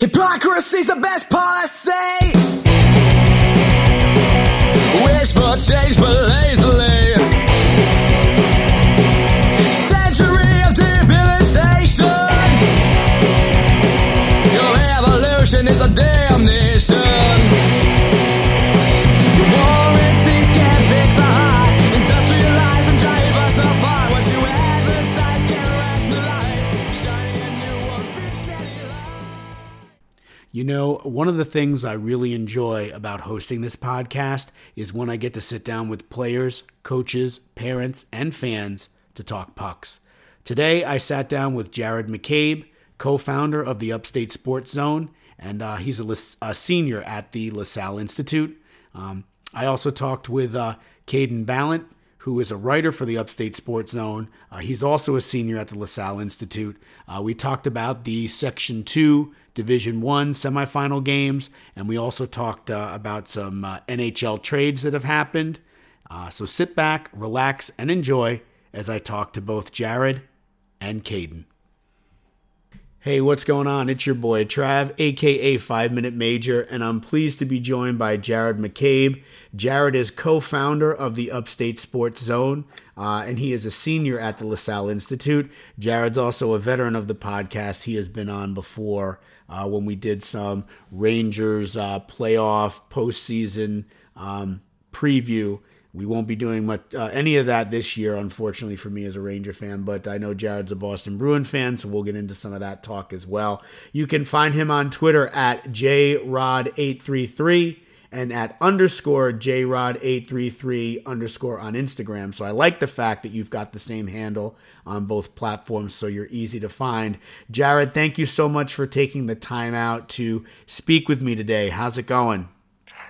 Hypocrisy's the best policy. Wish for change, but lazily. You know, one of the things I really enjoy about hosting this podcast is when I get to sit down with players, coaches, parents, and fans to talk pucks. Today, I sat down with Jared McCabe, co founder of the Upstate Sports Zone, and uh, he's a, a senior at the LaSalle Institute. Um, I also talked with uh, Caden Balint, who is a writer for the Upstate Sports Zone. Uh, he's also a senior at the LaSalle Institute. Uh, we talked about the Section 2 Division 1 semifinal games, and we also talked uh, about some uh, NHL trades that have happened. Uh, so sit back, relax, and enjoy as I talk to both Jared and Caden. Hey, what's going on? It's your boy Trav, aka 5 Minute Major, and I'm pleased to be joined by Jared McCabe. Jared is co founder of the Upstate Sports Zone, uh, and he is a senior at the LaSalle Institute. Jared's also a veteran of the podcast. He has been on before uh, when we did some Rangers uh, playoff postseason um, preview. We won't be doing much uh, any of that this year, unfortunately for me as a Ranger fan. But I know Jared's a Boston Bruin fan, so we'll get into some of that talk as well. You can find him on Twitter at jrod833 and at underscore jrod833 underscore on Instagram. So I like the fact that you've got the same handle on both platforms, so you're easy to find. Jared, thank you so much for taking the time out to speak with me today. How's it going?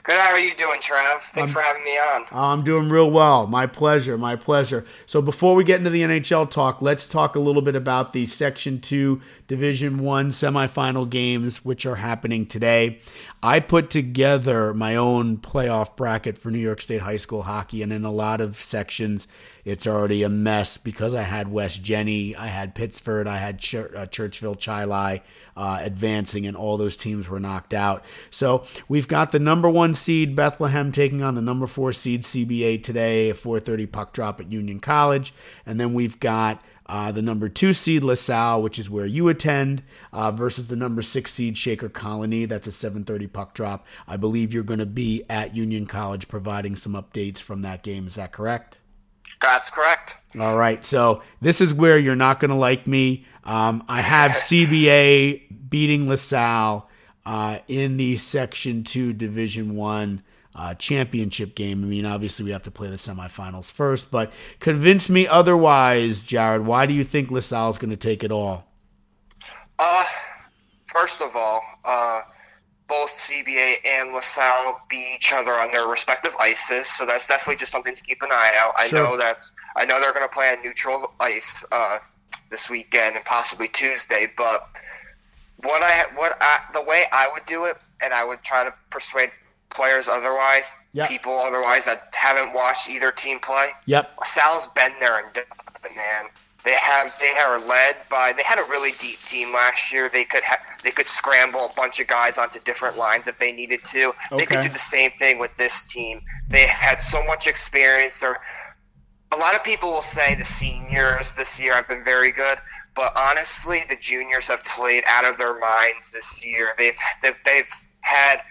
Good. How are you doing, Trav? Thanks for having me on. Oh, I'm doing real well. My pleasure. My pleasure. So before we get into the NHL talk, let's talk a little bit about the Section 2 Division 1 semifinal games which are happening today. I put together my own playoff bracket for New York State high school hockey and in a lot of sections it's already a mess because I had West Jenny, I had Pittsford, I had Ch- uh, Churchville Chili uh, advancing, and all those teams were knocked out. So we've got the number one seed Bethlehem taking on the number four seed CBA today, a 4:30 puck drop at Union College, and then we've got. Uh, the number two seed LaSalle, which is where you attend, uh, versus the number six seed Shaker Colony. That's a 7:30 puck drop. I believe you're going to be at Union College providing some updates from that game. Is that correct? That's correct. All right. So this is where you're not going to like me. Um, I have CBA beating LaSalle uh, in the Section 2 Division 1 uh, championship game. I mean, obviously, we have to play the semifinals first, but convince me otherwise, Jared. Why do you think LaSalle is going to take it all? Uh, first of all, uh, both CBA and LaSalle beat each other on their respective ices, so that's definitely just something to keep an eye out. I Sure. know that I know they're going to play on neutral ice uh, this weekend and possibly Tuesday, but what I what I, the way I would do it, and I would try to persuade players otherwise, Yep. people otherwise that haven't watched either team play. Yep. Sal's been there and done it, man. They have they are led by they had a really deep team last year. They could ha- they could scramble a bunch of guys onto different lines if they needed to. They could do the same thing with this team. They had so much experience. They're a lot of people will say the seniors this year have been very good, but honestly, the juniors have played out of their minds this year. They've they've, they've had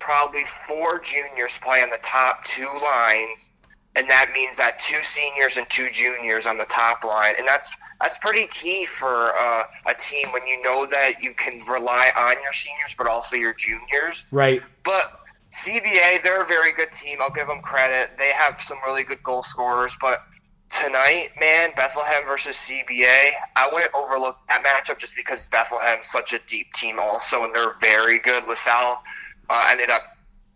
probably four juniors play on the top two lines, and that means that two seniors and two juniors on the top line, and that's that's pretty key for uh, a team when you know that you can rely on your seniors, but also your juniors. Right. But CBA, they're a very good team. I'll give them credit. They have some really good goal scorers. But tonight, man, Bethlehem versus CBA, I wouldn't overlook that matchup just because Bethlehem's such a deep team also, and they're very good. LaSalle uh, ended up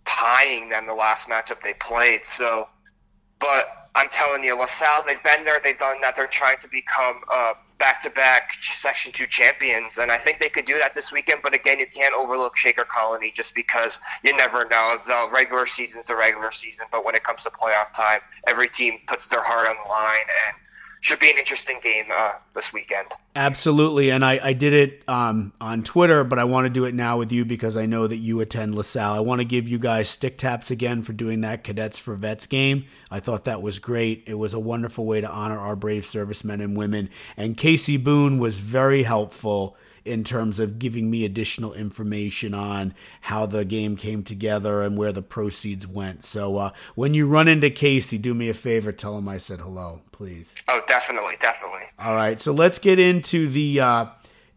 tying them the last matchup they played. So, but I'm telling you, LaSalle, they've been there, they've done that. They're trying to become uh, back-to-back Section Two champions, and I think they could do that this weekend. But again, you can't overlook Shaker Colony just because you never know. The regular season's the regular season, but when it comes to playoff time, every team puts their heart on the line, and should be an interesting game uh, this weekend. Absolutely, and I, I did it um, on Twitter, but I want to do it now with you because I know that you attend LaSalle. I want to give you guys stick taps again for doing that Cadets for Vets game. I thought that was great. It was a wonderful way to honor our brave servicemen and women, and Casey Boone was very helpful in terms of giving me additional information on how the game came together and where the proceeds went. So uh, when you run into Casey, do me a favor, tell him I said hello, please. Oh, definitely, definitely. All right, so let's get into the uh,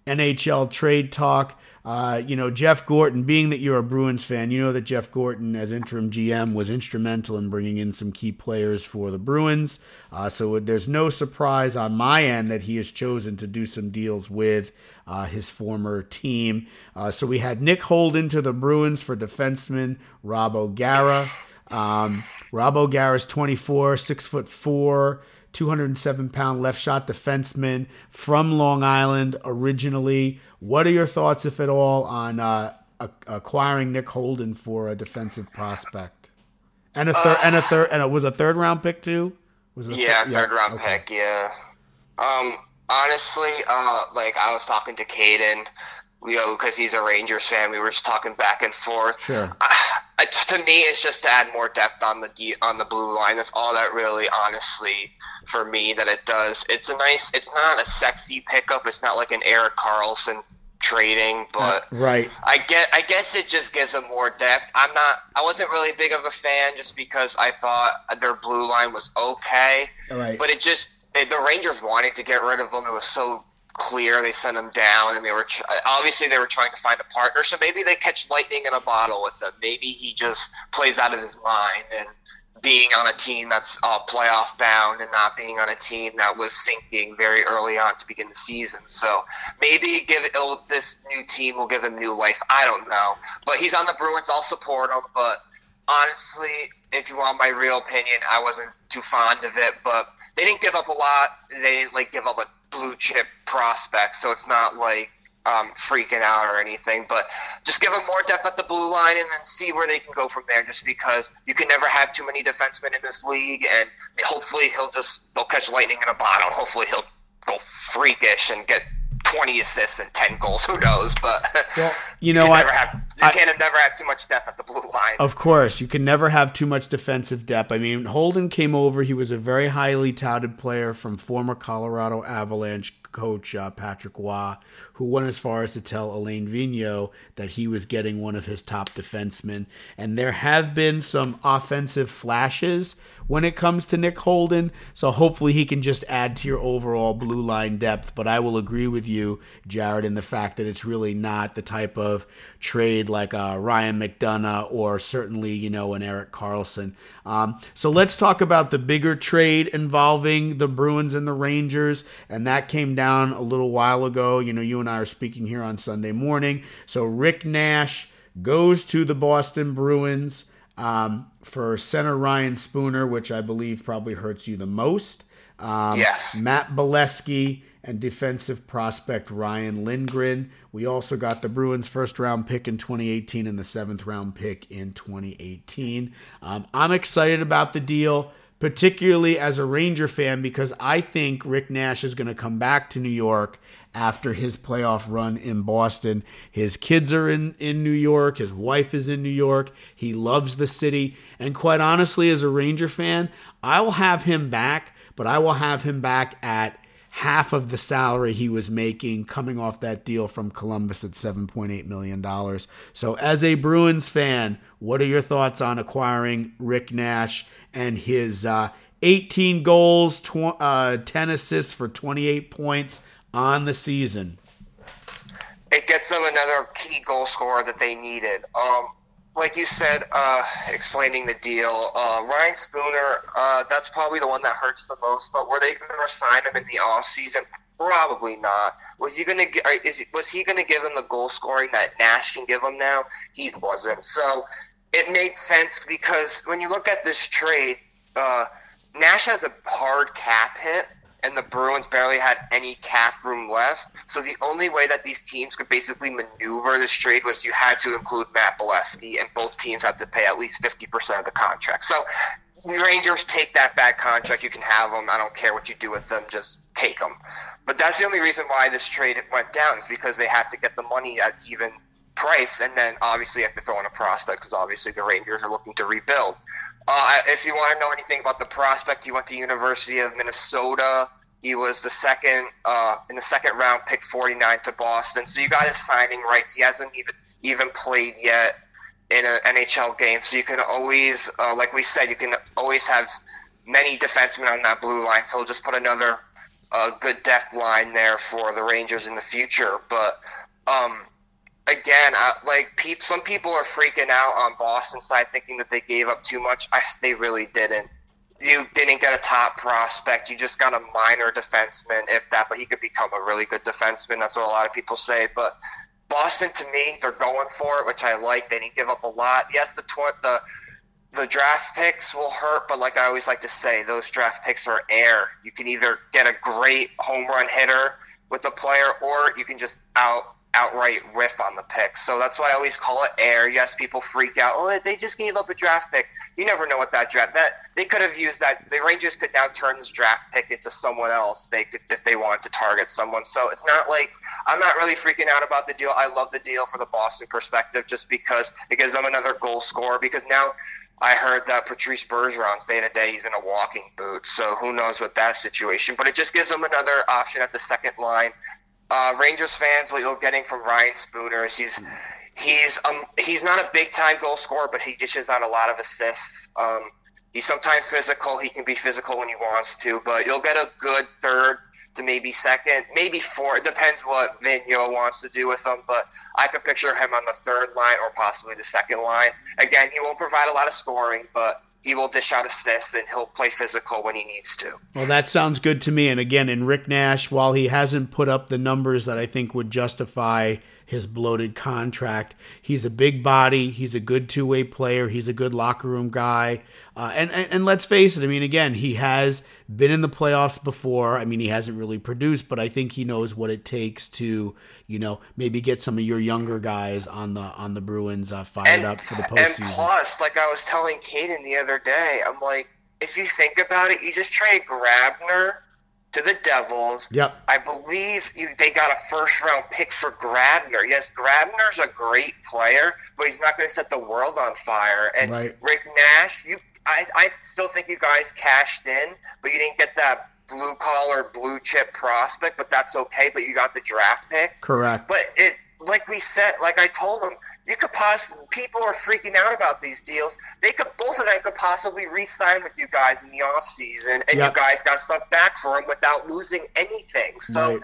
NHL trade talk. Uh, you know, Jeff Gorton, being that you're a Bruins fan, you know that Jeff Gorton, as interim GM, was instrumental in bringing in some key players for the Bruins. Uh, so there's no surprise on my end that he has chosen to do some deals with uh, his former team. Uh, so we had Nick Holden to the Bruins for defenseman Rob O'Gara. Um, Rob is 24, six foot four. 207 pound left shot defenseman from Long Island originally. What are your thoughts, if at all, on uh, acquiring Nick Holden for a defensive prospect? And a third, and a third, and it was a third round pick too. Was it a Yeah, thir- third round okay. pick. Yeah. Um, honestly, uh, like I was talking to Caden, you know, because he's a Rangers fan. We were just talking back and forth. Sure. I, it's, to me, it's just to add more depth on the on the blue line. That's all that really, honestly, for me, that it does. It's a nice. It's not a sexy pickup. It's not like an Erik Karlsson trading, but. Right. I get. I guess it just gives them more depth. I'm not. I wasn't really big of a fan just because I thought their blue line was okay, right. but it just it, the Rangers wanted to get rid of him. It was so clear they sent him down, and they were tr- obviously they were trying to find a partner. So maybe they catch lightning in a bottle with him. Maybe he just plays out of his mind and being on a team that's uh, playoff bound and not being on a team that was sinking very early on to begin the season. So maybe give this new team will give him new life. I don't know, but he's on the Bruins. I'll support him. But honestly, if you want my real opinion, I wasn't too fond of it. But they didn't give up a lot. They didn't like give up a blue chip prospect, so it's not like um, freaking out or anything. But just give them more depth at the blue line and then see where they can go from there. Just because you can never have too many defensemen in this league, and hopefully he'll just they'll catch lightning in a bottle. Hopefully he'll go freakish and get. 20 assists and 10 goals, who knows? But Well, you know, can I- have, you I- can never have too much depth at the blue line. Of course, you can never have too much defensive depth. I mean, Holden came over. He was a very highly touted player from former Colorado Avalanche coach uh, Patrick Roy, who went as far as to tell Alain Vigneault that he was getting one of his top defensemen. And there have been some offensive flashes when it comes to Nick Holden. So hopefully he can just add to your overall blue line depth. But I will agree with you, Jared, in the fact that it's really not the type of trade like uh, Ryan McDonagh or certainly, you know, an Erik Karlsson. Um, so let's talk about the bigger trade involving the Bruins and the Rangers. And that came down a little while ago. You know, you and I are speaking here on Sunday morning. So Rick Nash goes to the Boston Bruins um, for center Ryan Spooner, which I believe probably hurts you the most. Um, Yes. Matt Beleskey and defensive prospect Ryan Lindgren. We also got the Bruins' first round pick in 2018 and the seventh round pick in 2018. Um, I'm excited about the deal, particularly as a Ranger fan, because I think Rick Nash is going to come back to New York after his playoff run in Boston. His kids are in, in New York, his wife is in New York. He loves the city. And quite honestly, as a Ranger fan, I will have him back, but I will have him back at half of the salary he was making coming off that deal from Columbus at $7.8 million. So, as a Bruins fan, what are your thoughts on acquiring Rick Nash and his uh, 18 goals, tw- uh, 10 assists for 28 points on the season? it gets them another key goal scorer that they needed. Um, like you said, uh, explaining the deal, uh, Ryan Spooner, uh, that's probably the one that hurts the most. But were they going to sign him in the off season? Probably not. Was he going to? Is was he going to give them the goal scoring that Nash can give them now? He wasn't. So it made sense because when you look at this trade, uh, Nash has a hard cap hit, and the Bruins barely had any cap room left. So the only way that these teams could basically maneuver this trade was you had to include Matt Beleskey, and both teams had to pay at least 50% of the contract. So the Rangers take that bad contract. You can have them. I don't care what you do with them. Just take them. But that's the only reason why this trade went down is because they had to get the money at even price, and then obviously have to throw in a prospect because obviously the Rangers are looking to rebuild. Uh, if you want to know anything about the prospect, he went to University of Minnesota. He was the second uh, in the second round, pick 49 to Boston. So you got his signing rights. He hasn't even even played yet in an NHL game. So you can always, uh, like we said, you can always have many defensemen on that blue line. So we'll just put another uh, good depth line there for the Rangers in the future. But um, again, I, like some people are freaking out on Boston side, thinking that they gave up too much. I, they really didn't. You didn't get a top prospect. You just got a minor defenseman, if that. But he could become a really good defenseman. That's what a lot of people say. But Boston, to me, they're going for it, which I like. They didn't give up a lot. Yes, the tw- the the draft picks will hurt, but like I always like to say, those draft picks are air. You can either get a great home run hitter with a player, or you can just out outright riff on the pick. So that's why I always call it air. Yes, people freak out. Oh, they just gave up a draft pick. You never know what that draft that they could have used that. The Rangers could now turn this draft pick into someone else. They could if they wanted to target someone. So it's not like I'm not really freaking out about the deal. I love the deal for the Boston perspective just because it gives them another goal scorer. Because now I heard that Patrice Bergeron's day to day he's in a walking boot, so who knows what that situation. But it just gives them another option at the second line uh, Rangers fans, what you're getting from Ryan Spooner is he's he's um he's not a big time goal scorer, but he dishes out a lot of assists. Um, he's sometimes physical. He can be physical when he wants to, but you'll get a good third to maybe second, maybe four. It depends what Vigneault wants to do with him, but I could picture him on the third line or possibly the second line. Again, he won't provide a lot of scoring, but he will dish out a assists and he'll play physical when he needs to. Well, that sounds good to me. And again, in Rick Nash, while he hasn't put up the numbers that I think would justify his bloated contract, he's a big body. He's a good two way player. He's a good locker room guy. Uh, and, and and let's face it. I mean, again, he has been in the playoffs before. I mean, he hasn't really produced, but I think he knows what it takes to, you know, maybe get some of your younger guys on the on the Bruins uh, fired and, up for the postseason. and plus, like I was telling Caden the other day, I'm like, if you think about it, you just trade Grabner to the Devils. Yep. I believe you, they got a first round pick for Grabner. Yes, Grabner's a great player, but he's not going to set the world on fire. And Right. Rick Nash, you, I, I still think you guys cashed in, but you didn't get that blue collar, blue chip prospect. But that's okay. But you got the draft picks. Correct. But it, like we said, like I told them, you could possibly. People are freaking out about these deals. They could both of them could possibly re-sign with you guys in the off season, and Yep. you guys got stuff back for them without losing anything. So. Right.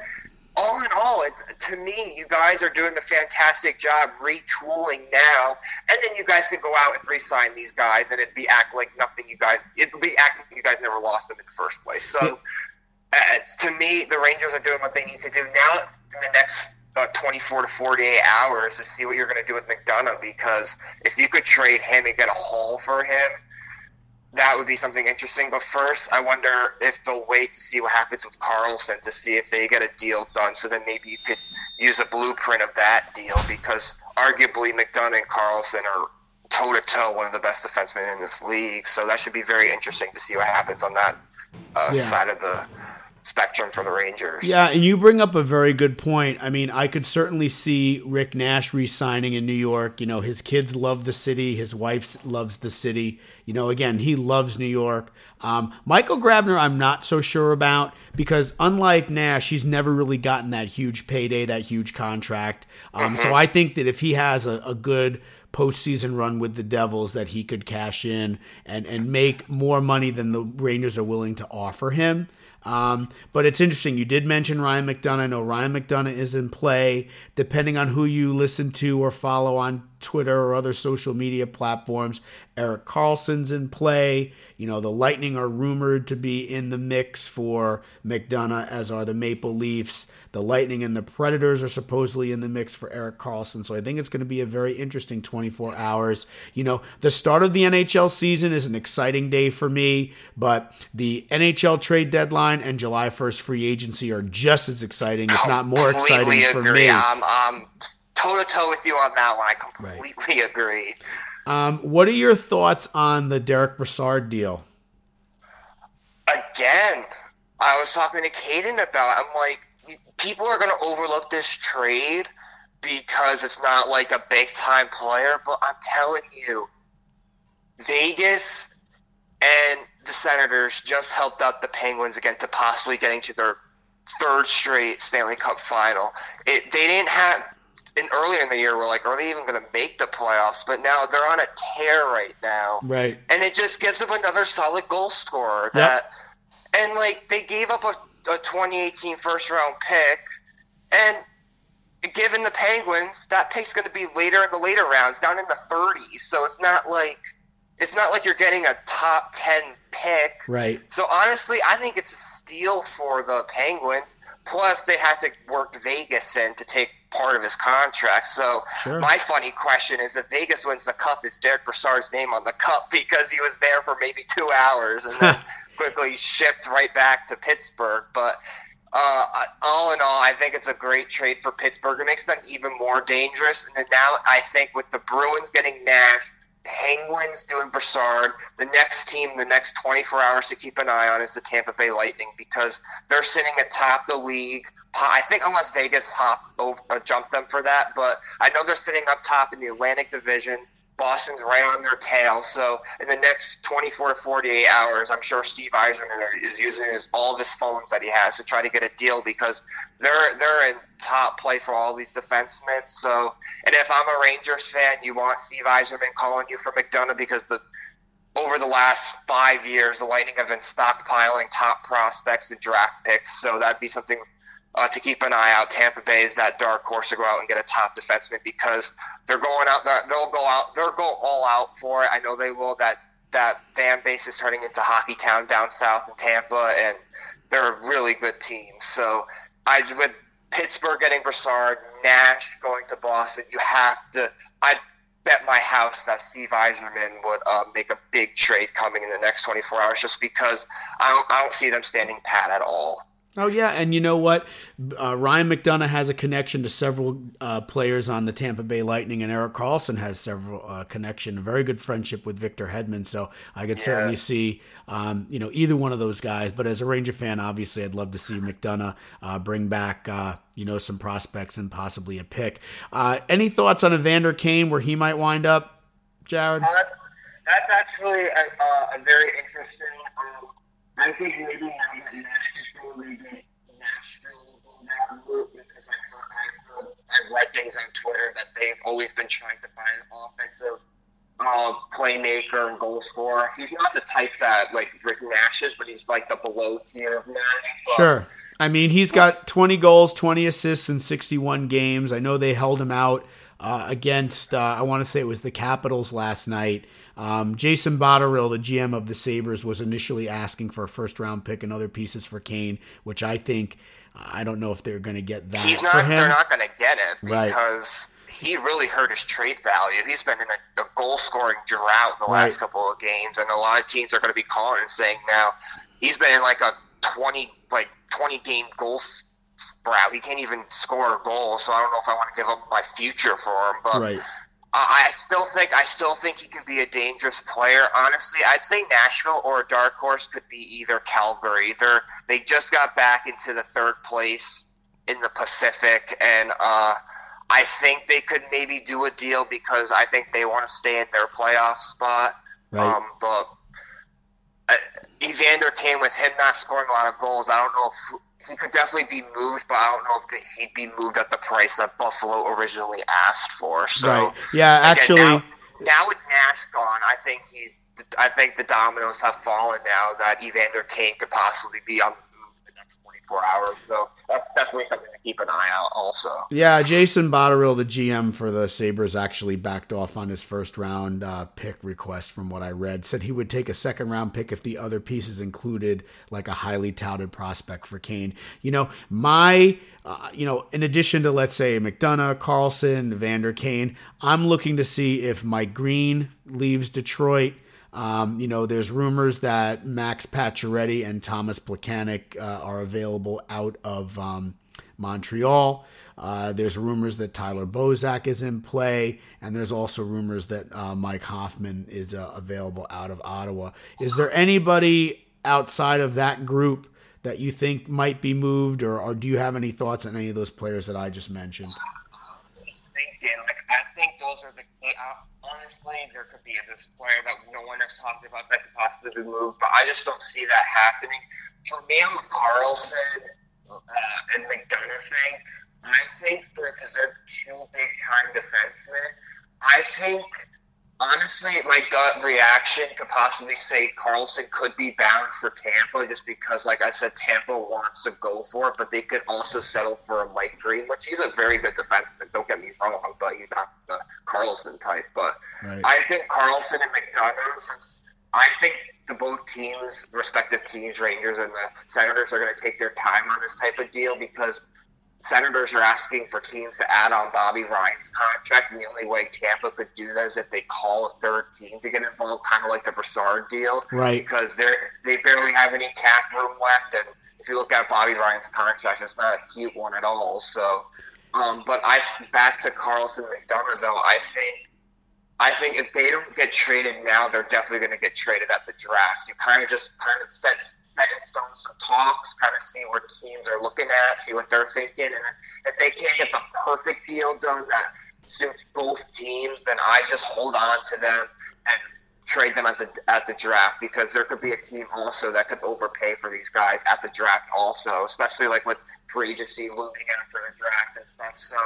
All in all, it's to me, you guys are doing a fantastic job retooling now, and then you guys can go out and re-sign these guys, and it'd be act like nothing. You guys, it'll be act like you guys never lost them in the first place. So, uh, to me, the Rangers are doing what they need to do now in the next uh, 24 to 48 hours to see what you're going to do with McDonagh. Because if you could trade him and get a haul for him, that would be something interesting. But first, I wonder if they'll wait to see what happens with Karlsson to see if they get a deal done. So then maybe you could use a blueprint of that deal because arguably McDonagh and Karlsson are toe to toe one of the best defensemen in this league. So that should be very interesting to see what happens on that uh, Yeah. side of the spectrum for the Rangers. Yeah, and you bring up a very good point. I mean, I could certainly see Rick Nash re-signing in New York. You know, his kids love the city. His wife loves the city. You know, again, he loves New York. Um, Michael Grabner, I'm not so sure about because unlike Nash, he's never really gotten that huge payday, that huge contract. Um, So I think that if he has a, a good postseason run with the Devils, that he could cash in and and make more money than the Rangers are willing to offer him. Um, but it's interesting. You did mention Ryan McDonagh. I know Ryan McDonagh is in play. Depending on who you listen to or follow on Twitter or other social media platforms, Erik Karlsson's in play. You know, the Lightning are rumored to be in the mix for McDonagh, as are the Maple Leafs. The Lightning and the Predators are supposedly in the mix for Erik Karlsson. So I think it's going to be a very interesting 24 hours. You know, the start of the NHL season is an exciting day for me, but the NHL trade deadline and July 1st free agency are just as exciting, if not more exciting for me. I'm, I'm toe to toe with you on that one. I completely agree. Um, what are your thoughts on the Derick Brassard deal? Again, I was talking to Caden about. I'm like, people are going to overlook this trade because it's not like a big time player, but I'm telling you, Vegas and the Senators just helped out the Penguins again to possibly getting to their third straight Stanley Cup final. It they didn't have in earlier in the year we're like, are they even going to make the playoffs? But now they're on a tear right now, Right. and it just gives them another solid goal scorer. That and like they gave up a, a 2018 first round pick, and given the Penguins, that pick's going to be later in the later rounds, down in the 30s. So it's not like it's not like you're getting a top 10 pick. Right. So honestly, I think it's a steal for the Penguins. Plus, they had to work Vegas in to take part of his contract. So Sure. my funny question is, if Vegas wins the cup, is Derick Brassard's name on the cup because he was there for maybe two hours and then quickly shipped right back to Pittsburgh? But uh, all in all, I think it's a great trade for Pittsburgh. It makes them even more dangerous. And then now I think with the Bruins getting Nash, Penguins doing Brassard, the next team, the next 24 hours to keep an eye on is the Tampa Bay Lightning because they're sitting atop the league. I think unless Vegas hopped over, uh, jumped them for that, but I know they're sitting up top in the Atlantic Division. Boston's right on their tail. So in the next 24 to 48 hours, I'm sure Steve Yzerman is using his, all of his phones that he has to try to get a deal because they're they're in top play for all these defensemen. So, and if I'm a Rangers fan, you want Steve Yzerman calling you for McDonagh because the over the last five years, the Lightning have been stockpiling top prospects and draft picks. So that'd be something uh, to keep an eye out. Tampa Bay is that dark horse to go out and get a top defenseman because they're going out. They'll go out. They'll go all out for it. I know they will. That that fan base is turning into hockey town down south in Tampa, and they're a really good team. So I with Pittsburgh getting Brassard, Nash going to Boston, you have to. I bet my house that Steve Yzerman would uh, make a big trade coming in the next 24 hours, just because I don't, I don't see them standing pat at all. Oh yeah, and you know what? Uh, Ryan McDonagh has a connection to several uh, players on the Tampa Bay Lightning, and Erik Karlsson has several uh, connection, a very good friendship with Victor Hedman. So I could certainly see, um, you know, either one of those guys. But as a Ranger fan, obviously, I'd love to see McDonagh uh, bring back, uh, you know, some prospects and possibly a pick. Uh, any thoughts on Evander Kane, where he might wind up, Jared? That's that's actually a, uh, a very interesting. Um, I think maybe now that Nash is going to be Nashville because I've, read things on Twitter that they've always been trying to find an offensive uh, playmaker and goal scorer. He's not the type that like Rick Nash is, but he's like the below tier of Nash. Sure. I mean, he's got 20 goals, 20 assists in 61 games. I know they held him out uh, against, uh, I want to say it was the Capitals last night. Um, Jason Botterill, the GM of the Sabres, was initially asking for a first round pick and other pieces for Kane, which I think, I don't know if they're going to get that He's not. They're not going to get it Right. because he really hurt his trade value. He's been in a, a goal scoring drought the last Right. couple of games, and a lot of teams are going to be calling and saying now he's been in like a twenty like twenty game goal sprout. He can't even score a goal, so I don't know if I want to give up my future for him. But Right. I still think I still think he can be a dangerous player. Honestly, I'd say Nashville or a dark horse could be either Calgary. They're they just got back into the third place in the Pacific, and uh, I think they could maybe do a deal because I think they want to stay in their playoff spot. Right. Um, but uh, Evander Kane, with him not scoring a lot of goals, I don't know if he could definitely be moved, but I don't know if he'd be moved at the price that Buffalo originally asked for. So, Right. Yeah, again, actually. now, now with Nash gone, I think he's. I think the dominoes have fallen now that Evander Kane could possibly be on the move the next 24 hours. So that's definitely something to keep an eye out. Also, Yeah, Jason Botterill, the GM for the Sabres, actually backed off on his first round uh, pick request from what I read. Said he would take a second round pick if the other pieces included like a highly touted prospect for Kane. You know, my, uh, you know, in addition to let's say McDonagh, Karlsson, Vander Kane, I'm looking to see if Mike Green leaves Detroit. Um, you know, there's rumors that Max Pacioretty and Thomas Plekanec uh, are available out of um, Montreal. Uh, there's rumors that Tyler Bozak is in play, and there's also rumors that uh, Mike Hoffman is uh, available out of Ottawa. Is there anybody outside of that group that you think might be moved, or, or do you have any thoughts on any of those players that I just mentioned? Like I think those are the key. Uh, honestly, there could be this player that no one has talked about that could possibly be moved, but I just don't see that happening. For me, I'm a Karlsson uh, and McDonagh thing. I think because they're two big time defensemen. I think honestly, my gut reaction could possibly say Karlsson could be bound for Tampa just because, like I said, Tampa wants to go for it, but they could also settle for a Mike Green, which he's a very good defenseman. Don't get me wrong, but he's not the Karlsson type. But Right. I think Karlsson and McDonagh, since I think the both teams, respective teams, Rangers and the Senators, are going to take their time on this type of deal because Senators are asking for teams to add on Bobby Ryan's contract, and the only way Tampa could do that is if they call a third team to get involved, kind of like the Brassard deal, Right. because they they barely have any cap room left, and if you look at Bobby Ryan's contract, it's not a cute one at all. So, um, but I back to Karlsson McDonagh though, I think. I think if they don't get traded now, they're definitely going to get traded at the draft. You kind of just kind of set, set in stone some talks, kind of see where teams are looking at, see what they're thinking, and if they can't get the perfect deal done that suits both teams, then I just hold on to them and trade them at the at the draft because there could be a team also that could overpay for these guys at the draft also, especially like with free agency looming after the draft and stuff. So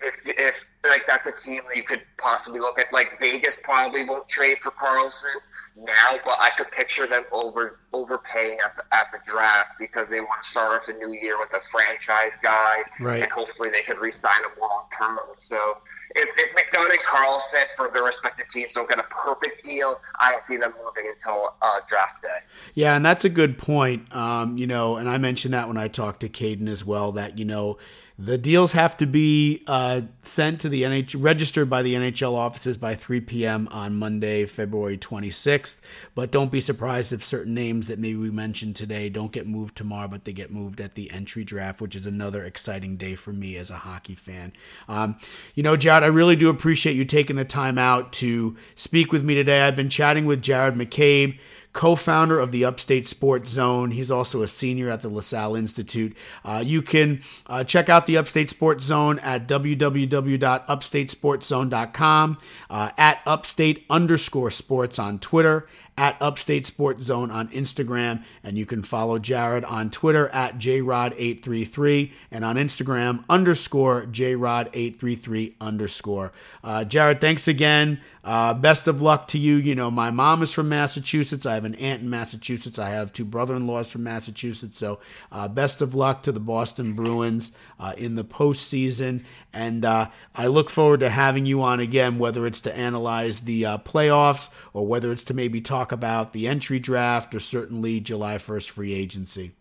if if like that's a team that you could possibly look at, like Vegas probably won't trade for Karlsson now, but I could picture them over overpaying at the at the draft because they want to start off the new year with a franchise guy, Right. and hopefully they could re-sign him long term. So if, if McDonagh and Karlsson for their respective teams don't get a perfect deal, I don't see them moving until uh, draft day. Yeah, and that's a good point. Um, you know, and I mentioned that when I talked to Caden as well. That you know, the deals have to be uh, sent to the NH registered by the NHL offices by 3 p.m. on Monday, February 26th. But don't be surprised if certain names that maybe we mentioned today don't get moved tomorrow, but they get moved at the entry draft, which is another exciting day for me as a hockey fan. Um, you know, Jared, I really do appreciate you taking the time out to speak with me today. I've been chatting with Jared McCabe co-founder of the Upstate Sports Zone. He's also a senior at the LaSalle Institute. Uh, you can uh, check out the Upstate Sports Zone at www.upstatesportszone.com, uh, at upstate underscore sports on Twitter, at Upstate Sports Zone on Instagram, and you can follow Jared on Twitter at jrod833 and on Instagram underscore jrod833 underscore. Uh, Jared, thanks again. Uh, best of luck to you. You know, my mom is from Massachusetts. I have an aunt in Massachusetts. I have two brother-in-laws from Massachusetts. So, uh, best of luck to the Boston Bruins uh, in the postseason. And uh, I look forward to having you on again, whether it's to analyze the uh, playoffs or whether it's to maybe talk about the entry draft or certainly July 1st free agency.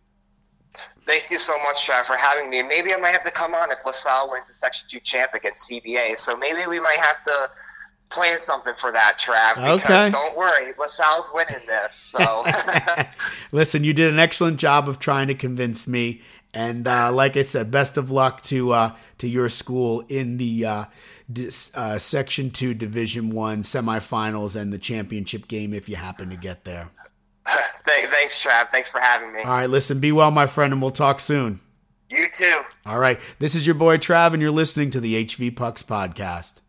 Thank you so much, Trav, for having me. Maybe I might have to come on if LaSalle wins the Section 2 champ against CBA. So maybe we might have to plan something for that, Trav. Because Okay. don't worry, LaSalle's winning this. So Listen, you did an excellent job of trying to convince me, and uh, like I said, best of luck to uh, to your school in the uh, dis, uh, Section Two Division One semifinals and the championship game if you happen to get there. Thanks, Trav. Thanks for having me. All right, listen, be well, my friend, and we'll talk soon. You too. All right, this is your boy Trav, and you're listening to the HV Pucks podcast.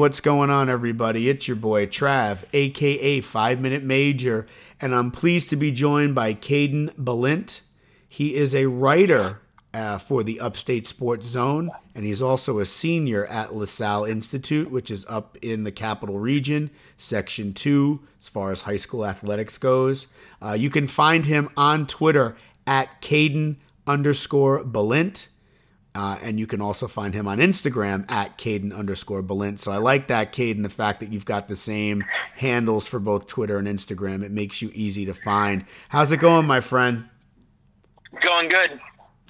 What's going on, everybody? It's your boy Trav, aka Five Minute Major, and I'm pleased to be joined by Caden Balint. He is a writer uh, for the Upstate Sports Zone, and he's also a senior at LaSalle Institute, which is up in the Capital Region, Section 2, as far as high school athletics goes. Uh, you can find him on Twitter at Caden underscore Balint. Uh, and you can also find him on Instagram at Caden underscore Balint. So I like that, Caden, the fact that you've got the same handles for both Twitter and Instagram. It makes you easy to find. How's it going, my friend? Going good.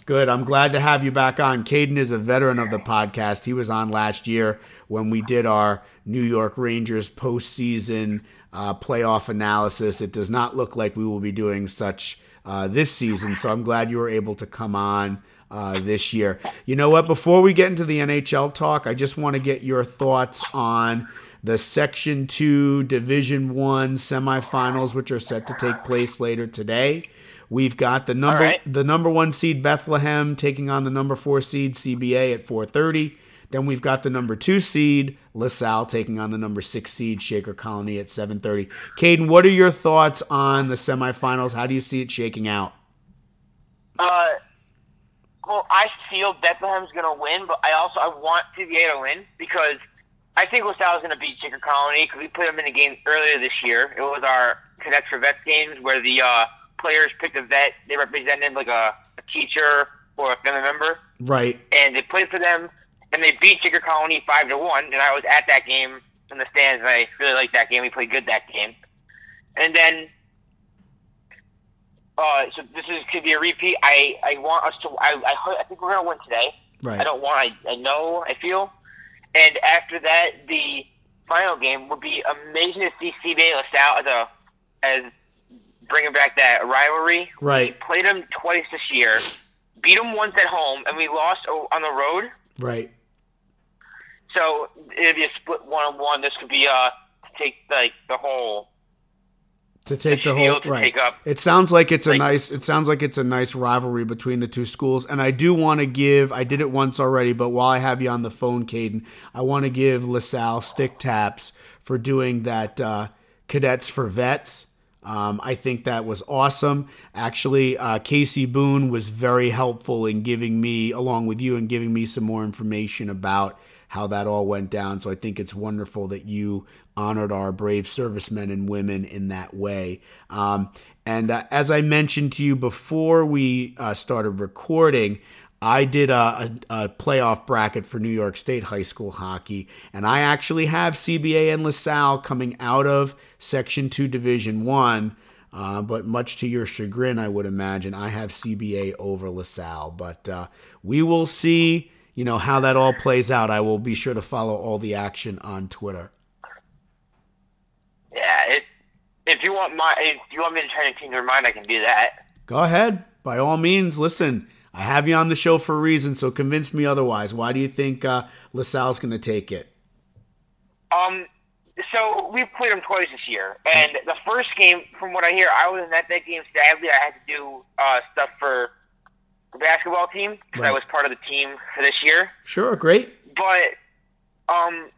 Good. I'm glad to have you back on. Caden is a veteran of the podcast. He was on last year when we did our New York Rangers postseason uh, playoff analysis. It does not look like we will be doing such uh, this season, so I'm glad you were able to come on uh, this year. You know what? Before we get into the NHL talk, I just want to get your thoughts on the Section Two Division One semifinals, which are set to take place later today. We've got the number right. the number one seed Bethlehem taking on the number four seed CBA at 4:30. Then we've got the number two seed LaSalle taking on the number six seed Shaker Colony at 7:30. Caden, what are your thoughts on the semifinals? How do you see it shaking out? Uh, well, I feel Bethlehem's going to win, but I also I want CBA to win because I think LaSalle's going to beat Chicker Colony because we put them in a game earlier this year. It was our Connect for Vets games where the uh, players picked a vet. They represented like a, a teacher or a family member, Right. and they played for them, and they beat Chicker Colony five to one. And I was at that game in the stands, and I really liked that game. We played good that game, and then. Uh, so this is could be a repeat. I, I want us to. I I, I think we're gonna win today. Right. I don't want. I, I know. I feel. And after that, the final game would be amazing to see CBA LaSalle as a as bringing back that rivalry. Right. We played them twice this year, beat them once at home, and we lost on the road. Right. So it'd be a split one on one. This could be uh to take like the whole. To take the whole right. It sounds like it's a nice it sounds like it's a nice rivalry between the two schools. And I do want to give I did it once already, but while I have you on the phone, Caden, I want to give LaSalle stick taps for doing that uh, cadets for vets. Um, I think that was awesome. Actually, uh, Casey Boone was very helpful in giving me, along with you, and giving me some more information about how that all went down. So I think it's wonderful that you honored our brave servicemen and women in that way. Um, and uh, as I mentioned to you before we uh, started recording, I did a, a, a playoff bracket for New York State high school hockey, and I actually have CBA and LaSalle coming out of Section 2 Division 1. Uh, but much to your chagrin, I would imagine, I have CBA over LaSalle. But uh, we will see, you know, how that all plays out. I will be sure to follow all the action on Twitter. Yeah, it, if you want my if you want me to try to change your mind, I can do that. Go ahead. By all means, listen. I have you on the show for a reason, so convince me otherwise. Why do you think uh, LaSalle's going to take it? Um, so we've played them twice this year, and the first game, from what I hear, I was in at that game. Sadly, I had to do uh, stuff for the basketball team because I was part of the team for this year. Sure, great. But um,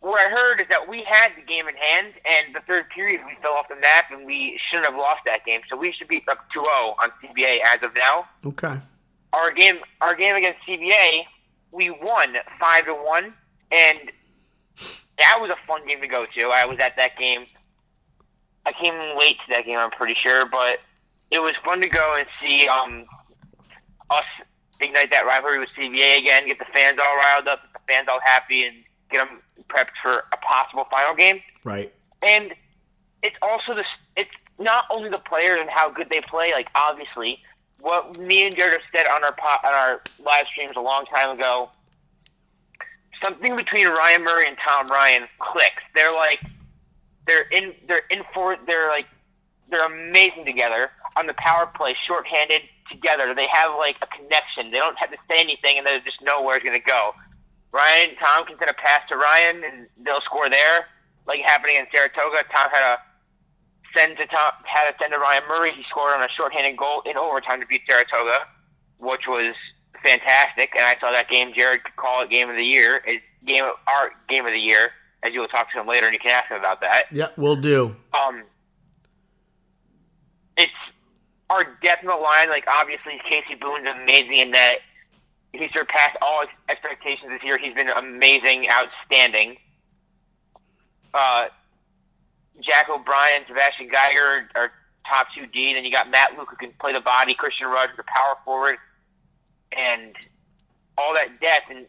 what I heard is that we had the game in hand, and the third period we fell off the map, and we shouldn't have lost that game. So we should be up 2-0 on CBA as of now. Okay. Our game, our game against CBA, we won five to one, and that was a fun game to go to. I was at that game. I came late to that game, I'm pretty sure, but it was fun to go and see um, us ignite that rivalry with CBA again, get the fans all riled up, get the fans all happy, and get them prepped for a possible final game. Right. And it's also the it's not only the players and how good they play. Like obviously, what me and Jared have said on our po- on our live streams a long time ago. Something between Ryan Murray and Tom Ryan clicks. They're like they're in they're in for they're like they're amazing together on the power play, shorthanded together. They have like a connection. They don't have to say anything, and they just know where it's going to go. Ryan, Tom can send a pass to Ryan, and they'll score there, like happening in Saratoga. Tom had a send to Tom, had to send to Ryan Murray. He scored on a shorthanded goal in overtime to beat Saratoga, which was fantastic. And I saw that game. Jared could call it game of the year, It's game of our game of the year. As you will talk to him later, and you can ask him about that Yeah, we'll do. um, it's our depth in the line, like obviously Casey Boone's amazing in that he surpassed all expectations this year. He's been amazing, outstanding. Uh, Jack O'Brien, Sebastian Geiger are top two D. Then you got Matt Luke who can play the body, Christian Rogers, the power forward, and all that depth. And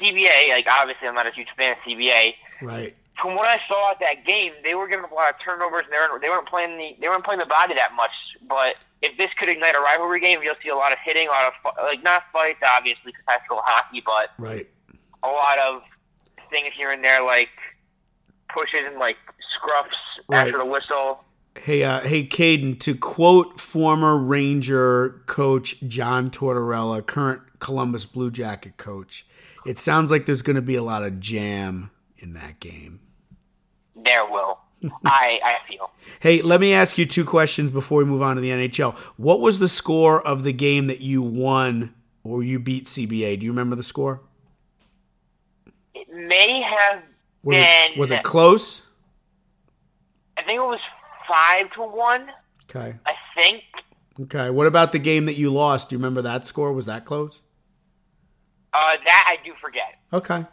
CBA, like obviously I'm not a huge fan of CBA. Right. From what I saw at that game, they were giving up a lot of turnovers and they weren't, they weren't playing the they weren't playing the body that much. But if this could ignite a rivalry game, you'll see a lot of hitting, a lot of like not fights obviously because high school hockey, but Right. a lot of things here and there like pushes and like scruffs Right. after the whistle. Hey, uh, hey, Caden. To quote former Ranger coach John Tortorella, current Columbus Blue Jacket coach, it sounds like there's going to be a lot of jam in that game. There will. I I feel. Hey, let me ask you two questions before we move on to the NHL. What was the score of the game that you won or you beat CBA? Do you remember the score? It may have Was been. it, was it close? I think it was five to one. Okay. I think. Okay. What about the game that you lost? Do you remember that score? Was that close? Uh, that I do forget. Okay.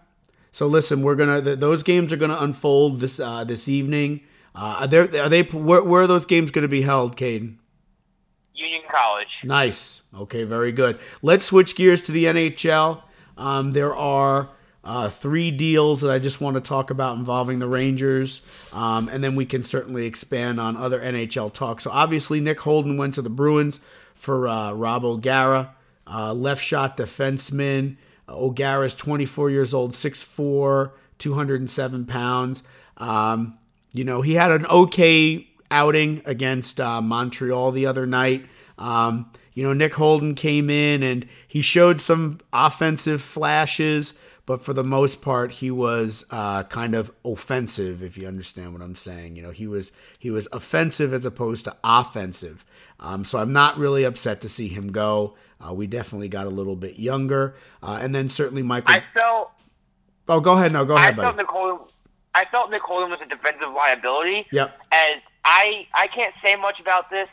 So listen, we're gonna th- those games are gonna unfold this uh, this evening. Uh, are, there, are they where, where are those games going to be held, Caden? Union College. Nice. Okay, very good. Let's switch gears to the NHL. Um, there are uh, three deals that I just want to talk about involving the Rangers, um, and then we can certainly expand on other NHL talk. So obviously, Nick Holden went to the Bruins for uh, Rob O'Gara, uh, left shot defenseman. Uh, O'Gara is 24 years old, 6'4", 207 pounds. Um, you know, he had an okay outing against uh, Montreal the other night. Um, you know, Nick Holden came in and he showed some offensive flashes, but for the most part, he was uh, kind of offensive. If you understand what I'm saying, you know, he was he was offensive as opposed to offensive. Um, so I'm not really upset to see him go. Uh, we definitely got a little bit younger, uh, and then certainly Michael. I felt. oh, go ahead. No, go I ahead, felt buddy. Nick Holden. I felt Nick Holden was a defensive liability. Yep. As I I can't say much about this,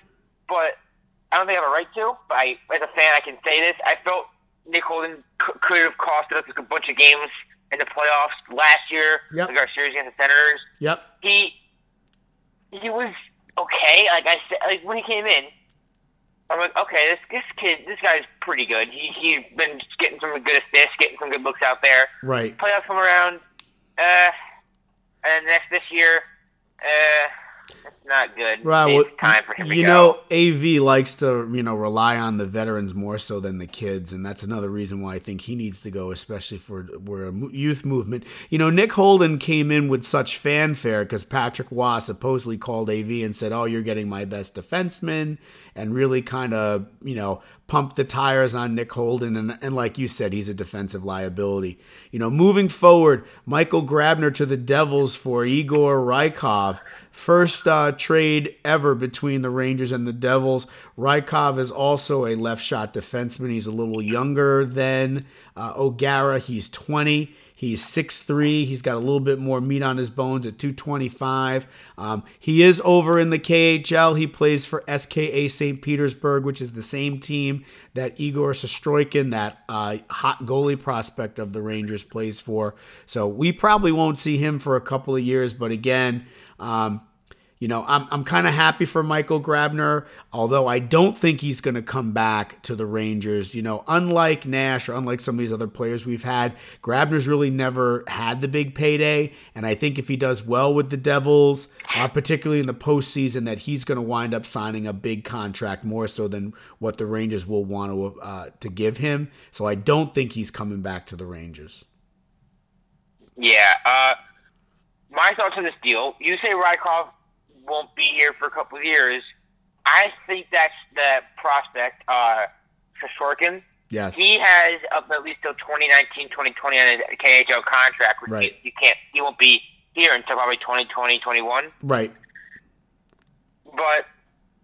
but I don't think I have a right to. But I, as a fan, I can say this. I felt Nick Holden c- could have costed us a bunch of games in the playoffs last year, Yep. like our series against the Senators. Yep. He he was okay. Like I said, like when he came in, I'm like, okay, this this kid, this guy's pretty good. He he's been getting some good assists, getting some good looks out there. Right. Playoffs come around, uh, and next this year, uh, it's not good. Right. Well, it's time for him to you know, AV likes to you know rely on the veterans more so than the kids, and that's another reason why I think he needs to go, especially for we're a youth movement. You know, Nick Holden came in with such fanfare because Patrick Roy supposedly called AV and said, "Oh, you're getting my best defenseman," and really kind of you know pump the tires on Nick Holden, and, and like you said, he's a defensive liability. You know, moving forward, Michael Grabner to the Devils for Igor Rykov. First uh, trade ever between the Rangers and the Devils. Rykov is also a left shot defenseman. He's a little younger than uh, O'Gara. He's 20. He's 6'3. He's got a little bit more meat on his bones at 225. Um, he is over in the KHL. He plays for SKA St. Petersburg, which is the same team that Igor Shestyorkin, that uh, hot goalie prospect of the Rangers, plays for. So we probably won't see him for a couple of years. But again, um, you know, I'm, I'm kind of happy for Michael Grabner, although I don't think he's going to come back to the Rangers. You know, unlike Nash or unlike some of these other players we've had, Grabner's really never had the big payday. And I think if he does well with the Devils, uh, particularly in the postseason, that he's going to wind up signing a big contract more so than what the Rangers will want to, uh, to give him. So I don't think he's coming back to the Rangers. Yeah. Uh, my thoughts on this deal. You say Rykov won't be here for a couple of years. I think that's the prospect, uh, Shorkin. Yes. He has up at least till 2019, 2020 on his KHL contract, which Right. he, he can't, he won't be here until probably 2020, 21. Right. But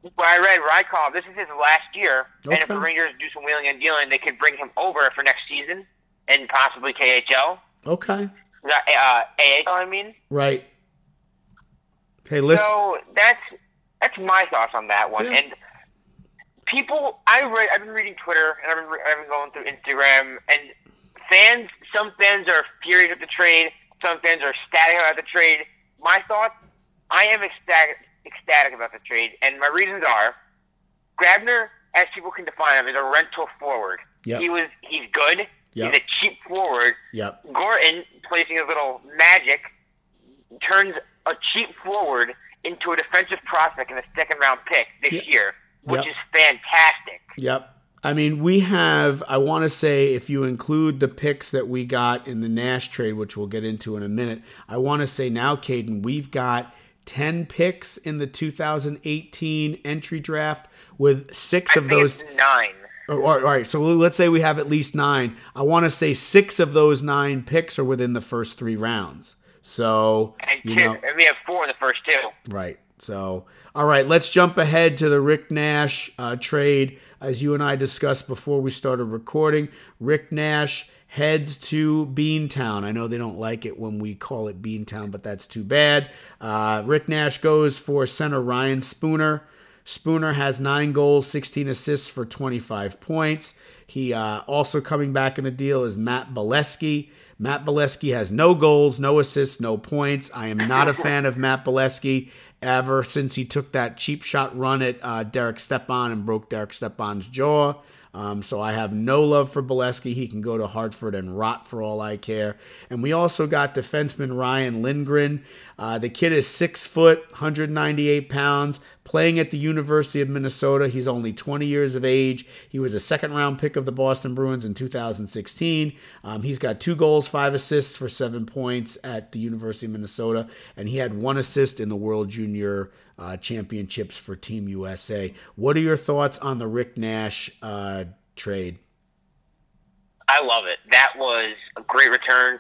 when I read Rykov, this is his last year, and if the Rangers do some wheeling and dealing, they could bring him over for next season and possibly KHL. Okay. Uh, AHL, I mean. Right. Hey, listen. So that's that's my thoughts on that one. Yeah. And people, I read, I've been reading Twitter and I've been, re- I've been going through Instagram, and fans, some fans are furious at the trade, some fans are ecstatic about the trade. My thoughts, I am ecstatic, ecstatic about the trade, and my reasons are, Grabner, as people can define him, is a rental forward. Yep. He was, he's good. Yep. He's a cheap forward. Yep. Gorton, placing his little magic, turns a cheap forward into a defensive prospect in a second round pick this Yep. year, which Yep. is fantastic. Yep. I mean, we have, I want to say, if you include the picks that we got in the Nash trade, which we'll get into in a minute, I want to say now, Caden, we've got 10 picks in the 2018 entry draft with six I of think those. it's nine. Oh, all right, all right, so let's say we have at least nine. I want to say six of those nine picks are within the first three rounds. So, And you know, and we have four in the first two. Right. So, all right, let's jump ahead to the Rick Nash uh, trade. As you and I discussed before we started recording, Rick Nash heads to Beantown. I know they don't like it when we call it Beantown, but that's too bad. Uh, Rick Nash goes for center Ryan Spooner. Spooner has nine goals, 16 assists for 25 points. He uh, also coming back in the deal is Matt Beleskey. Matt Beleskey has no goals, no assists, no points. I am not a fan of Matt Beleskey ever since he took that cheap shot run at uh, Derek Stepan and broke Derek Stepan's jaw. Um, so I have no love for Beleskey. He can go to Hartford and rot for all I care. And we also got defenseman Ryan Lindgren. Uh, the kid is six foot, 198 pounds, playing at the University of Minnesota. He's only 20 years of age. He was a second round pick of the Boston Bruins in 2016. Um, he's got two goals, five assists for seven points at the University of Minnesota, and he had one assist in the World Junior uh, Championships for Team USA. What are your thoughts on the Rick Nash uh, trade? I love it. That was a great return.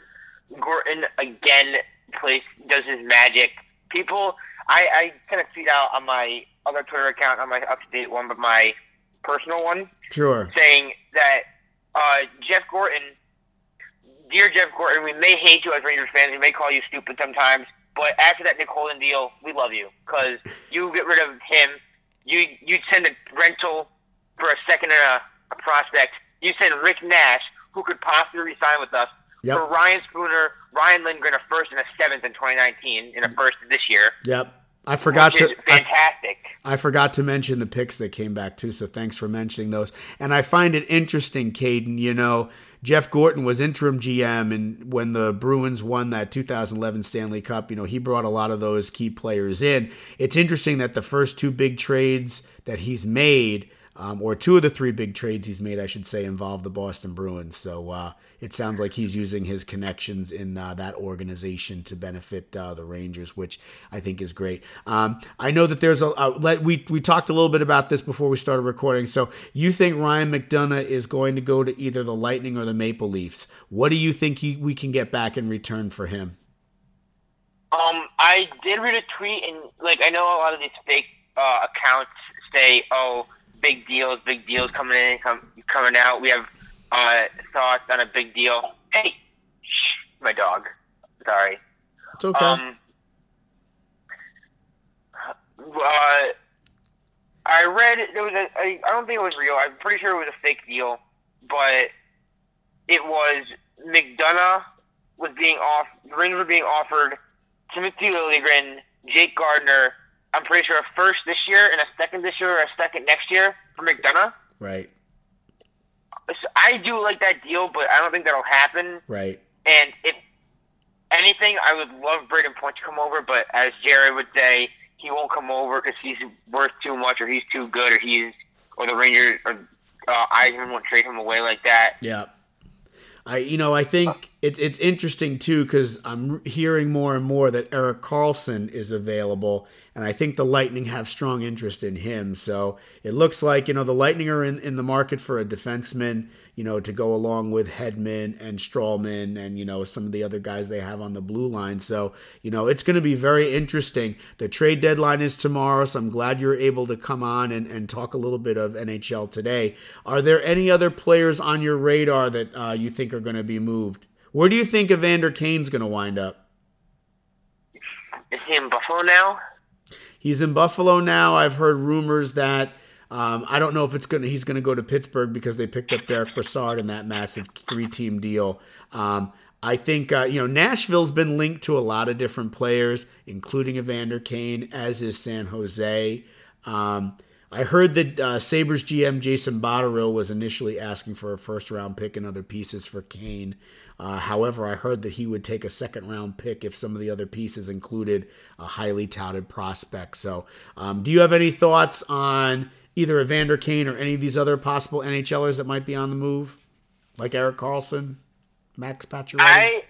Gorton again plays does his magic. People, I, I kind of tweet out on my other Twitter account, on my up to date one, but my personal one, Sure. saying that uh, Jeff Gorton, dear Jeff Gorton, we may hate you as Rangers fans, we may call you stupid sometimes, but after that Nick Holden deal, we love you because you get rid of him. You you'd send a rental for a second and a, a prospect. You send Rick Nash, who could possibly resign with us, Yep. for Ryan Spooner, Ryan Lindgren, a first and a seventh in 2019, and a mm. first this year. Yep. I forgot to. is I, fantastic. I forgot to mention the picks that came back too, so thanks for mentioning those. And I find it interesting, Caden. You know, Jeff Gorton was interim GM, and when the Bruins won that 2011 Stanley Cup, you know, he brought a lot of those key players in. It's interesting that the first two big trades that he's made, um, or two of the three big trades he's made, I should say, involve the Boston Bruins. So uh, it sounds like he's using his connections in uh, that organization to benefit uh, the Rangers, which I think is great. Um, I know that there's a, a let, we we talked a little bit about this before we started recording. So you think Ryan McDonagh is going to go to either the Lightning or the Maple Leafs? What do you think he, we can get back in return for him? Um, I did read a tweet, and like I know a lot of these fake uh, accounts say, "Oh, big deals, big deals coming in, com- coming out." We have uh, thoughts on a big deal. Hey, shh, my dog. Sorry. It's okay. Um, uh, I read there was a. I, I don't think it was real. I'm pretty sure it was a fake deal, but it was McDonagh was being off. The Rangers were being offered Timothy Liljegren, Jake Gardiner. I'm pretty sure a first this year and a second this year or a second next year for McDonagh. right, So I do like that deal, but I don't think that'll happen. right. And if anything, I would love Brayden Point to come over, but as Jared would say, he won't come over because he's worth too much, or he's too good, or he's or the Rangers or uh, Yzerman won't trade him away like that. Yeah. I you know I think it, it's interesting too because I'm hearing more and more that Erik Karlsson is available, and I think the Lightning have strong interest in him. So it looks like you know the Lightning are in, in the market for a defenseman, you know, to go along with Hedman and Stralman and you know some of the other guys they have on the blue line. So you know it's going to be very interesting. The trade deadline is tomorrow, so I'm glad you're able to come on and, and talk a little bit of NHL today. Are there any other players on your radar that uh, you think are going to be moved? Where do you think Evander Kane's going to wind up? Is he in Buffalo now? He's in Buffalo now. I've heard rumors that Um, I don't know if it's gonna he's gonna go to Pittsburgh because they picked up Derick Brassard in that massive three team deal. Um, I think uh, you know Nashville's been linked to a lot of different players, including Evander Kane, as is San Jose. Um, I heard that uh, Sabres GM Jason Botterill was initially asking for a first round pick and other pieces for Kane. Uh, however, I heard that he would take a second round pick if some of the other pieces included a highly touted prospect. So, um, do you have any thoughts on either Evander Kane or any of these other possible NHLers that might be on the move, like Erik Karlsson, Max Pacioretty? I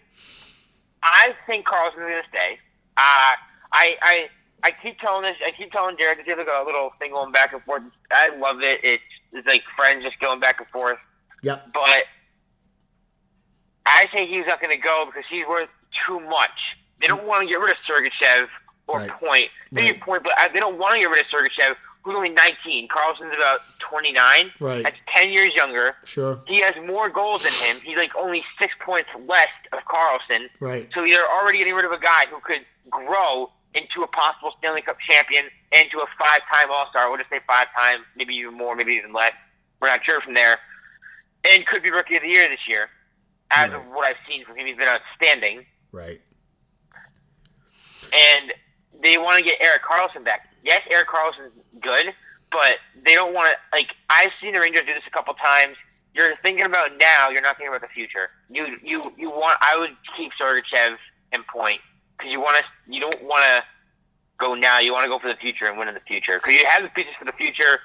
I think Karlsson's gonna stay. Uh, I I I keep telling this. I keep telling Jared. There's like a little thing going back and forth. I love it. It's, it's like friends just going back and forth. Yep. But I say he's not going to go because he's worth too much. They don't want to get rid of Sergachev or Right. Point. They Right. Point, but uh, they don't want to get rid of Sergachev, who's only 19. Karlsson's about 29. Right. That's 10 years younger. Sure. He has more goals than him. He's like only six points less of Karlsson. Right. So you're already getting rid of a guy who could grow into a possible Stanley Cup champion and to a five-time All-Star. We'll just say five-time, maybe even more, maybe even less. We're not sure from there. And could be Rookie of the Year this year. As Right. of what I've seen from him, he's been outstanding. Right. And they want to get Erik Karlsson back. Yes, Erik Karlsson's good, but they don't want to. Like I've seen the Rangers do this a couple times. You're thinking about now. You're not thinking about the future. You you you want. I would keep Sergachev and Point because you want to. You don't want to go now. You want to go for the future and win in the future because you have the pieces for the future.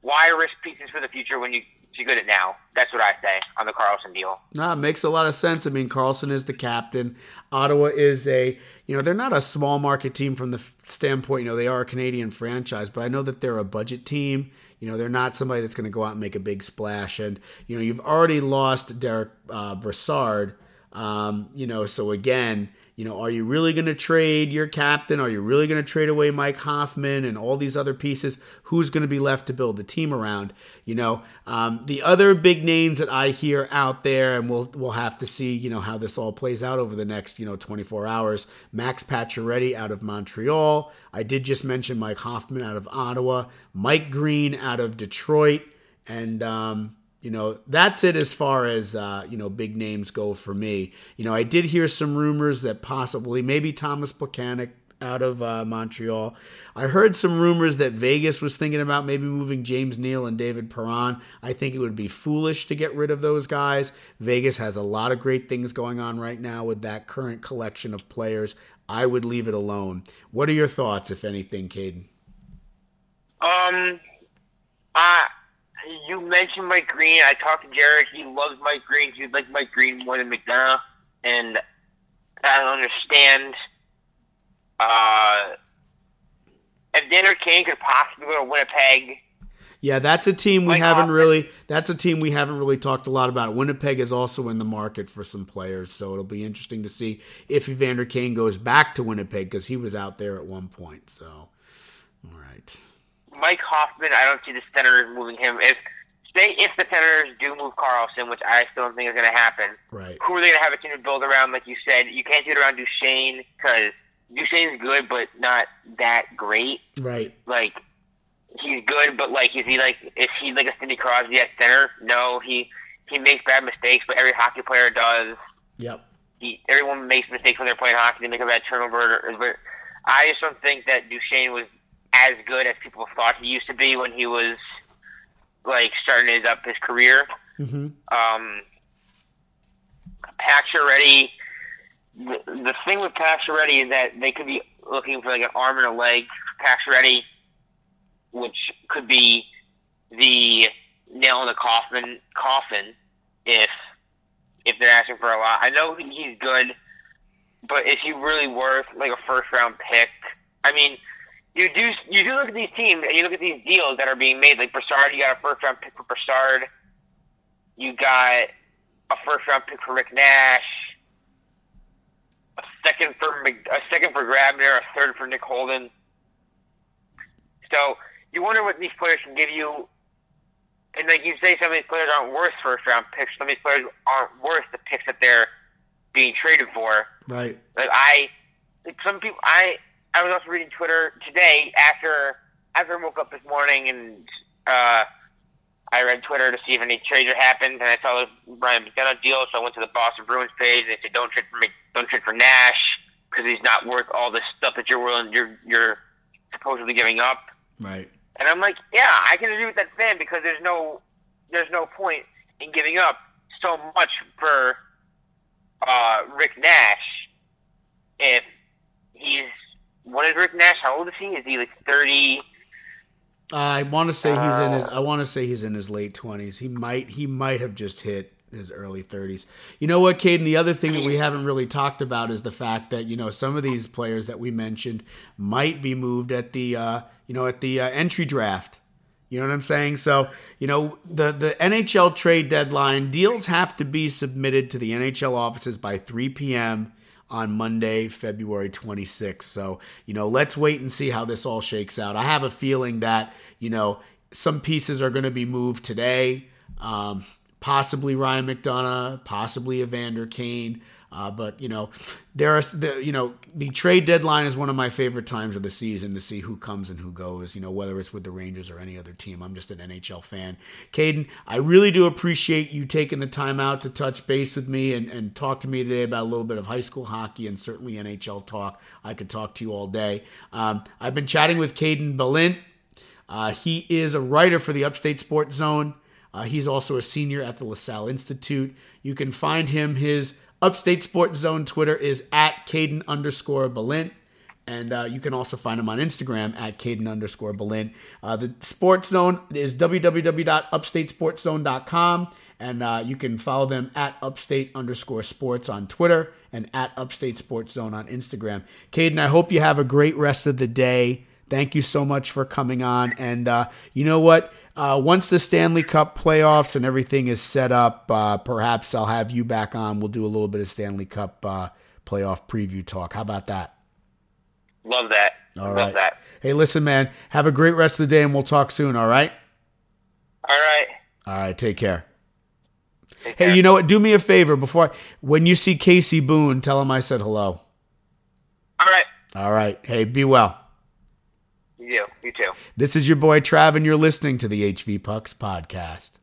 Why risk pieces for the future when you you're good at now? That's what I say on the Karlsson deal. It makes a lot of sense. I mean, Karlsson is the captain. Ottawa is a, you know, they're not a small market team from the standpoint, you know, they are a Canadian franchise, but I know that they're a budget team. You know, they're not somebody that's going to go out and make a big splash. And, you know, you've already lost Derick uh, Brassard. Um, you know, so again, you know, are you really going to trade your captain? Are you really going to trade away Mike Hoffman and all these other pieces? Who's going to be left to build the team around? You know, um, the other big names that I hear out there, and we'll we'll have to see, you know, how this all plays out over the next, you know, 24 hours. Max Pacioretty out of Montreal. I did just mention Mike Hoffman out of Ottawa. Mike Green out of Detroit, and um, you know that's it as far as uh, you know big names go for me. You know I did hear some rumors that possibly maybe Thomas Plekanec out of uh, Montreal. I heard some rumors that Vegas was thinking about maybe moving James Neal and David Perron. I think it would be foolish to get rid of those guys. Vegas has a lot of great things going on right now with that current collection of players. I would leave it alone. What are your thoughts, if anything, Caden? Um, uh, you mentioned Mike Green. I talked to Jared. He loves Mike Green. He likes Mike Green more than McDonagh, and I don't understand. Uh, if Danner Kane could possibly go to Winnipeg, Yeah, that's a team we haven't Hoffman. really. That's a team we haven't really talked a lot about. Winnipeg is also in the market for some players, so it'll be interesting to see if Evander Kane goes back to Winnipeg because he was out there at one point. So, all right, Mike Hoffman, I don't see the Senators moving him. If say if the Senators do move Karlsson, which I still don't think is going to happen, right, who are they going to have a team to build around? Like you said, you can't do it around Duchene because Duchene's good, but not that great. right, like he's good, but like is he like is he like a Sidney Crosby at center? No, he he makes bad mistakes, but every hockey player does. yep, He everyone makes mistakes when they're playing hockey. They make a bad turnover. But I just don't think that Duchene was as good as people thought he used to be when he was like starting his up his career. mm-hmm. Um, Pacioretty. The, thing with Pacioretty is that they could be looking for like an arm and a leg Pacioretty, which could be the nail in the coffin. Coffin, if if they're asking for a lot. I know he's good, but is he really worth like a first round pick? I mean, you do you do look at these teams and you look at these deals that are being made. Like Brassard, you got a first round pick for Brassard. You got a first round pick for Rick Nash, second for a second for Grabner, a third for Nick Holden. So you wonder what these players can give you. And like you say, some of these players aren't worth first round picks. Some of these players aren't worth the picks that they're being traded for. right, Like I, like some people, I, I was also reading Twitter today after after I woke up this morning and uh, I read Twitter to see if any trades had happened, and I saw the Ryan McDonagh deal, so I went to the Boston Bruins page, and they said don't trade for Mc- don't trade for Nash because he's not worth all this stuff that you're willing you're you're supposedly giving up. Right. And I'm like, yeah, I can agree with that fan because there's no there's no point in giving up so much for uh, Rick Nash if he's what is Rick Nash? How old is he? Is he like thirty? I want to say he's in his. Uh, I want to say he's in his late twenties. He might. He might have just hit his early thirties. You know what, Caden? The other thing that we haven't really talked about is the fact that you know some of these players that we mentioned might be moved at the uh, you know at the uh, entry draft. You know what I'm saying? So you know the the NHL trade deadline deals have to be submitted to the NHL offices by 3 p.m. on Monday, February 26th. So, you know, let's wait and see how this all shakes out. I have a feeling that, you know, some pieces are going to be moved today. Um, possibly Ryan McDonagh, possibly Evander Kane. Uh, but you know, there are the you know the trade deadline is one of my favorite times of the season to see who comes and who goes. You know, whether it's with the Rangers or any other team. I'm just an NHL fan. Caden, I really do appreciate you taking the time out to touch base with me and, and talk to me today about a little bit of high school hockey and certainly NHL talk. I could talk to you all day. Um, I've been chatting with Caden Balint. Uh, he is a writer for the Upstate Sports Zone. Uh, he's also a senior at the LaSalle Institute. You can find him. His Upstate Sports Zone Twitter is at Caden underscore Balint. And uh, you can also find him on Instagram at Caden underscore Balint. Uh, the Sports Zone is www.upstatesportszone.com. And uh, you can follow them at upstate underscore sports on Twitter and at upstate sports zone on Instagram. Caden, I hope you have a great rest of the day. Thank you so much for coming on. And uh, you know what? Uh, once the Stanley Cup playoffs and everything is set up, uh, perhaps I'll have you back on. We'll do a little bit of Stanley Cup uh, playoff preview talk. How about that? Love that. All Love right. that. Hey, listen, man. Have a great rest of the day, and we'll talk soon. All right. All right. All right. Take care. Take Hey, care. you know what? Do me a favor before when you see Casey Boone, tell him I said hello. All right. All right. Hey, be well. You. You too. This is your boy Trav, and you're listening to the HV Pucks podcast.